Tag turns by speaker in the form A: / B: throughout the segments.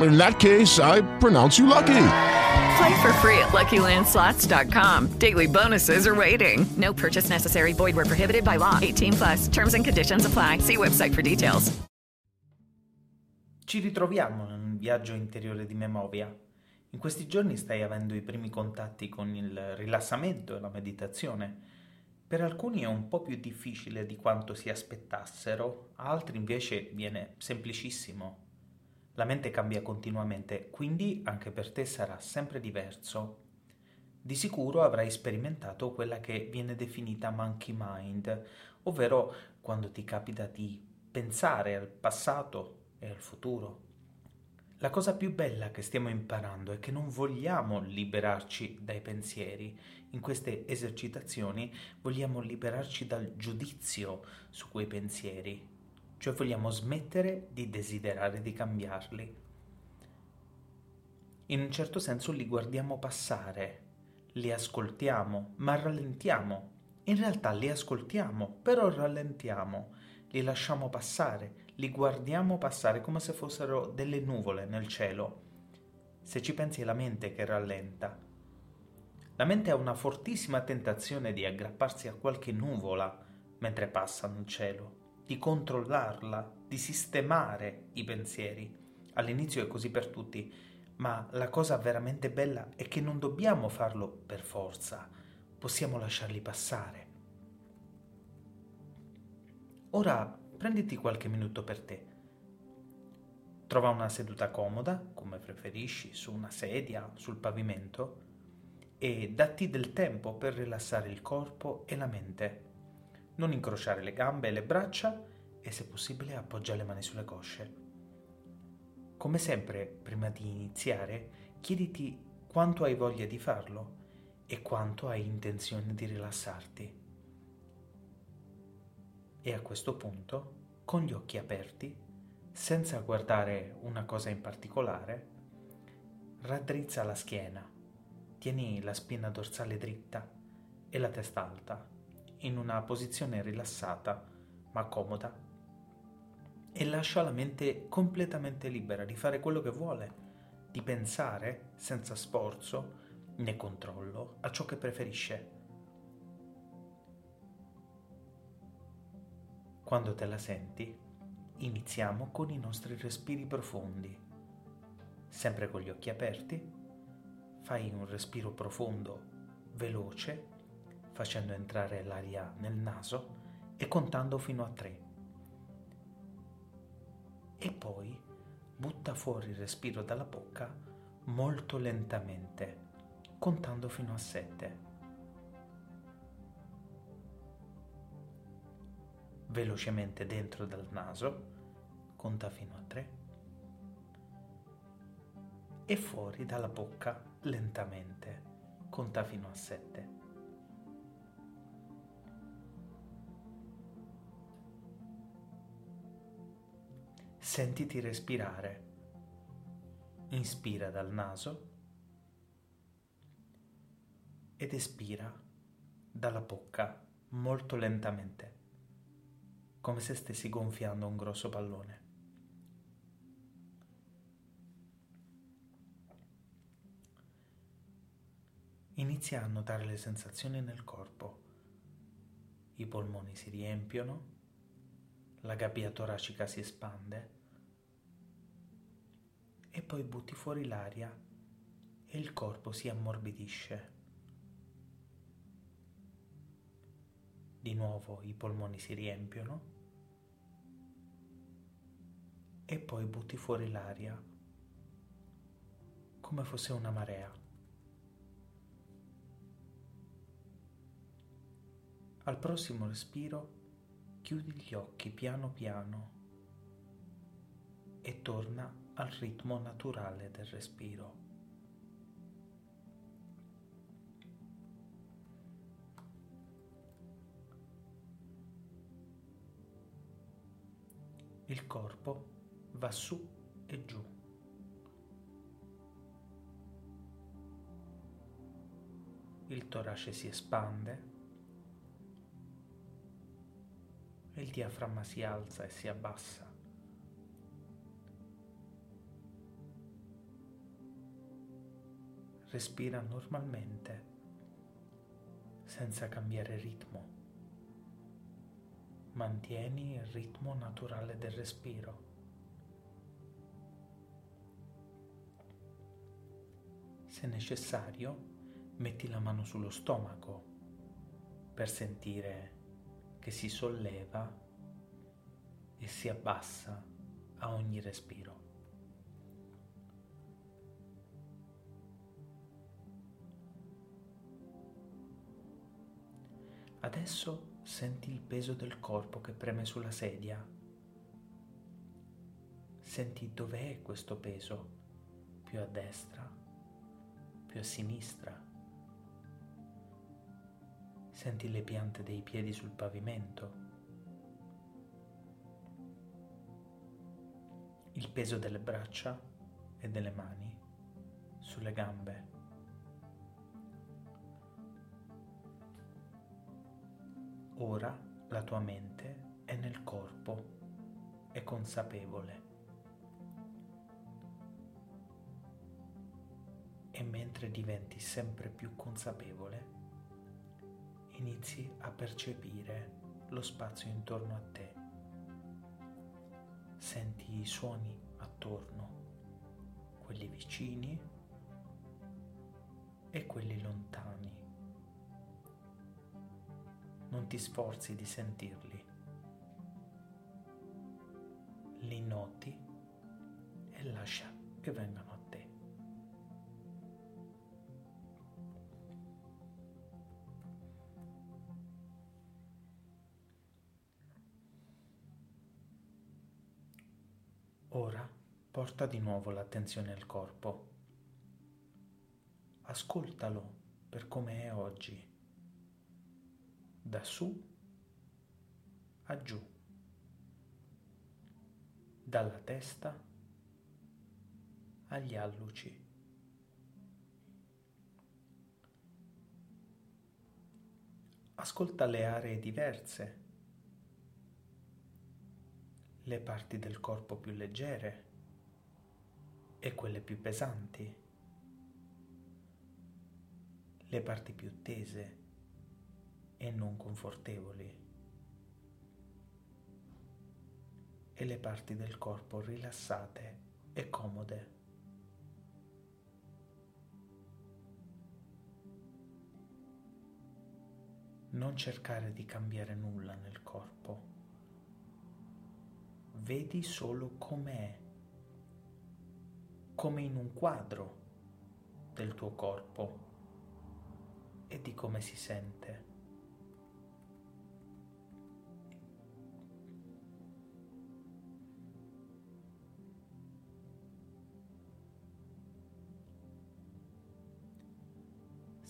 A: In that case, I pronounce you lucky.
B: Play for free at LuckyLandSlots.com. Daily bonuses are waiting. No purchase necessary. Void were prohibited by law. 18 plus. Terms and conditions apply. See website for details.
C: Ci ritroviamo in un viaggio interiore di Memovia. In questi giorni stai avendo i primi contatti con il rilassamento e la meditazione. Per alcuni è un po' più difficile di quanto si aspettassero, a altri invece viene semplicissimo. La mente cambia continuamente, quindi anche per te sarà sempre diverso. Di sicuro avrai sperimentato quella che viene definita monkey mind, ovvero quando ti capita di pensare al passato e al futuro. La cosa più bella che stiamo imparando è che non vogliamo liberarci dai pensieri. In queste esercitazioni vogliamo liberarci dal giudizio su quei pensieri, cioè vogliamo smettere di desiderare di cambiarli. In un certo senso li guardiamo passare, li ascoltiamo, ma rallentiamo. In realtà li ascoltiamo, però rallentiamo, li lasciamo passare, li guardiamo passare come se fossero delle nuvole nel cielo. Se ci pensi è la mente che rallenta. La mente ha una fortissima tentazione di aggrapparsi a qualche nuvola mentre passa nel cielo di controllarla, di sistemare i pensieri. All'inizio è così per tutti, ma la cosa veramente bella è che non dobbiamo farlo per forza, possiamo lasciarli passare. Ora prenditi qualche minuto per te. Trova una seduta comoda, come preferisci, su una sedia, sul pavimento, e datti del tempo per rilassare il corpo e la mente non incrociare le gambe e le braccia e se possibile appoggia le mani sulle cosce. Come sempre, prima di iniziare, chiediti quanto hai voglia di farlo e quanto hai intenzione di rilassarti. E a questo punto, con gli occhi aperti, senza guardare una cosa in particolare, raddrizza la schiena, tieni la spina dorsale dritta e la testa alta in una posizione rilassata ma comoda e lascia la mente completamente libera di fare quello che vuole, di pensare senza sforzo né controllo a ciò che preferisce. Quando te la senti, iniziamo con i nostri respiri profondi. Sempre con gli occhi aperti, fai un respiro profondo, veloce facendo entrare l'aria nel naso e contando fino a tre. E poi butta fuori il respiro dalla bocca molto lentamente, contando fino a sette. Velocemente dentro dal naso, conta fino a tre. E fuori dalla bocca lentamente, conta fino a sette. Sentiti respirare. Inspira dal naso ed espira dalla bocca molto lentamente, come se stessi gonfiando un grosso pallone. Inizia a notare le sensazioni nel corpo. I polmoni si riempiono, la gabbia toracica si espande e poi butti fuori l'aria e il corpo si ammorbidisce. Di nuovo i polmoni si riempiono e poi butti fuori l'aria come fosse una marea. Al prossimo respiro chiudi gli occhi piano piano e torna al ritmo naturale del respiro. Il corpo va su e giù. Il torace si espande il diaframma si alza e si abbassa. Respira normalmente, senza cambiare ritmo. Mantieni il ritmo naturale del respiro. Se necessario, metti la mano sullo stomaco per sentire che si solleva e si abbassa a ogni respiro. Adesso senti il peso del corpo che preme sulla sedia. Senti dov'è questo peso, più a destra, più a sinistra Senti le piante dei piedi sul pavimento. Il peso delle braccia e delle mani sulle gambe. Ora la tua mente è nel corpo, è consapevole. E mentre diventi sempre più consapevole, inizi a percepire lo spazio intorno a te. Senti i suoni attorno, quelli vicini e quelli lontani. Non ti sforzi di sentirli. Li noti e lascia che vengano a te. Ora porta di nuovo l'attenzione al corpo. Ascoltalo per come è oggi, da su a giù, dalla testa agli alluci. Ascolta le aree diverse le parti del corpo più leggere e quelle più pesanti, le parti più tese e non confortevoli e le parti del corpo rilassate e comode. Non cercare di cambiare nulla nel corpo vedi solo com'è, come in un quadro del tuo corpo e di come si sente.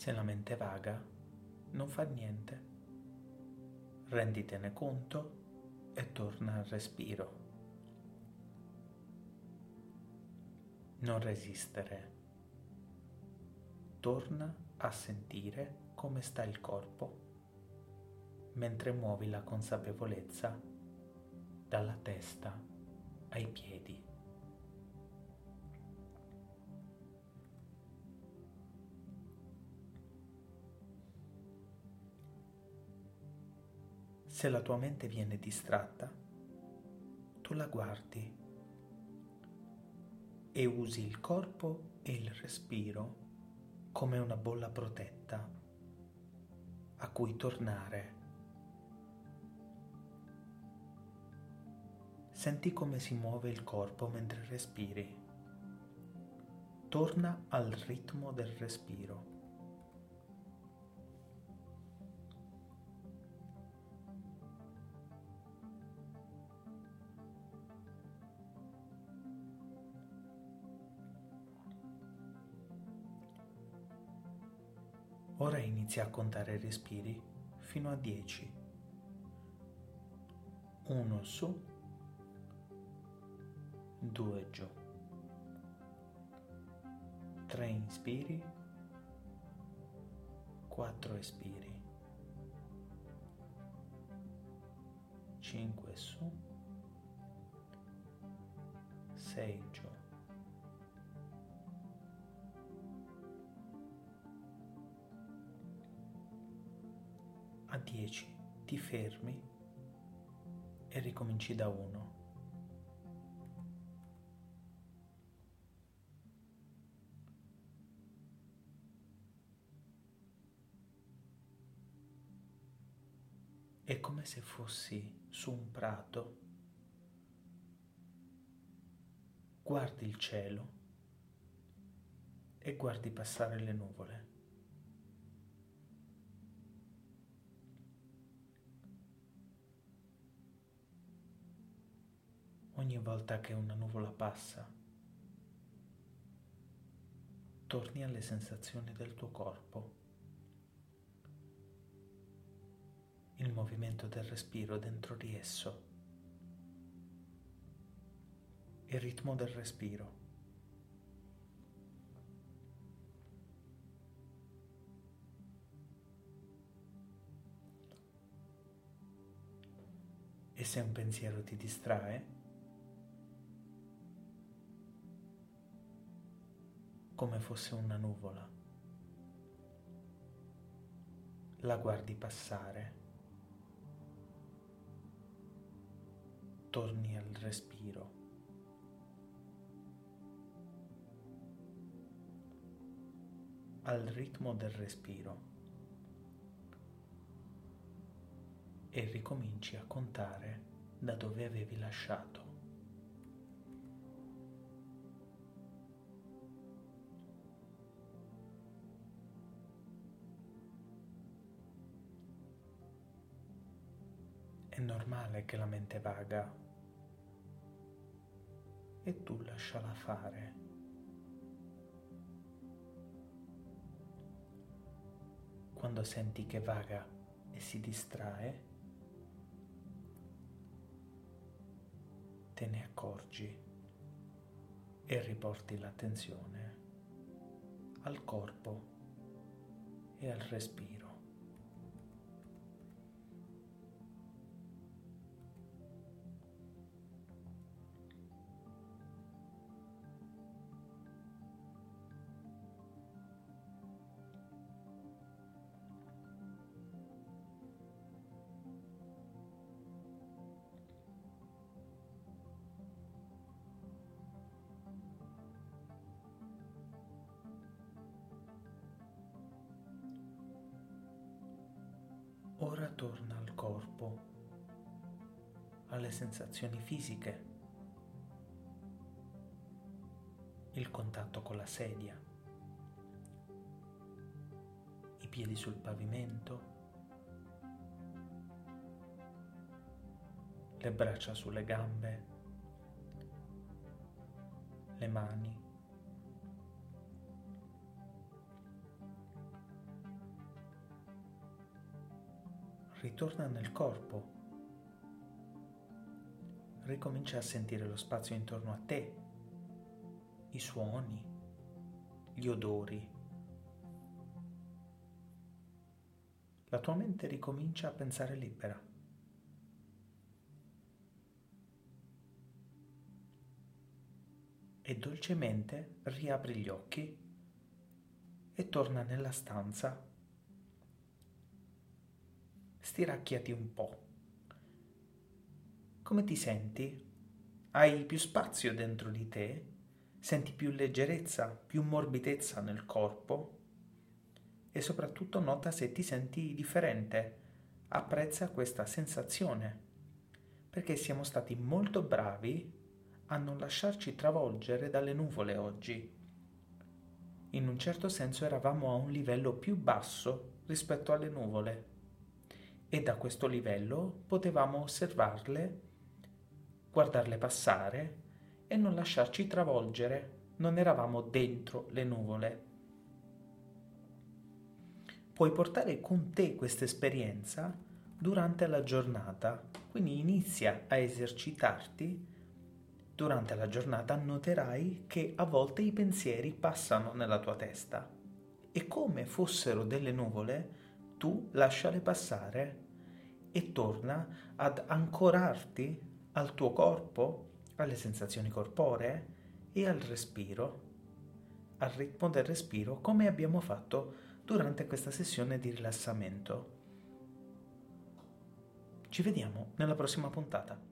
C: Se la mente vaga, non fa niente. Renditene conto e torna al respiro. Non resistere. Torna a sentire come sta il corpo mentre muovi la consapevolezza dalla testa ai piedi. Se la tua mente viene distratta, tu la guardi e usi il corpo e il respiro come una bolla protetta a cui tornare. Senti come si muove il corpo mentre respiri. Torna al ritmo del respiro. Ora inizia a contare i respiri fino a 10. Uno su, due giù. Tre inspiri, quattro espiri. Cinque su, sei giù. 10 ti fermi e ricominci da 1. È come se fossi su un prato, guardi il cielo e guardi passare le nuvole. Ogni volta che una nuvola passa, torni alle sensazioni del tuo corpo, il movimento del respiro dentro di esso, il ritmo del respiro. E se un pensiero ti distrae, come fosse una nuvola. La guardi passare, torni al respiro. al ritmo del respiro e ricominci a contare da dove avevi lasciato. Normale che la mente vaga e tu lasciala fare. Quando senti che vaga e si distrae, te ne accorgi e riporti l'attenzione al corpo e al respiro. Ora torna al corpo, alle sensazioni fisiche, il contatto con la sedia, i piedi sul pavimento, le braccia sulle gambe, le mani. Ritorna nel corpo. Ricomincia a sentire lo spazio intorno a te, i suoni, gli odori. La tua mente ricomincia a pensare libera. E dolcemente riapri gli occhi e torna nella stanza stiracchiati un po'. Come ti senti? Hai più spazio dentro di te? Senti più leggerezza, più morbidezza nel corpo? E soprattutto nota se ti senti differente. Apprezza questa sensazione. perché siamo stati molto bravi a non lasciarci travolgere dalle nuvole oggi. In un certo senso eravamo a un livello più basso rispetto alle nuvole e da questo livello potevamo osservarle, guardarle passare e non lasciarci travolgere, non eravamo dentro le nuvole. Puoi portare con te questa esperienza durante la giornata, quindi inizia a esercitarti. Durante la giornata noterai che a volte i pensieri passano nella tua testa e come fossero delle nuvole, tu lasciale passare e torna ad ancorarti al tuo corpo, alle sensazioni corporee e al respiro, al ritmo del respiro come abbiamo fatto durante questa sessione di rilassamento. Ci vediamo nella prossima puntata.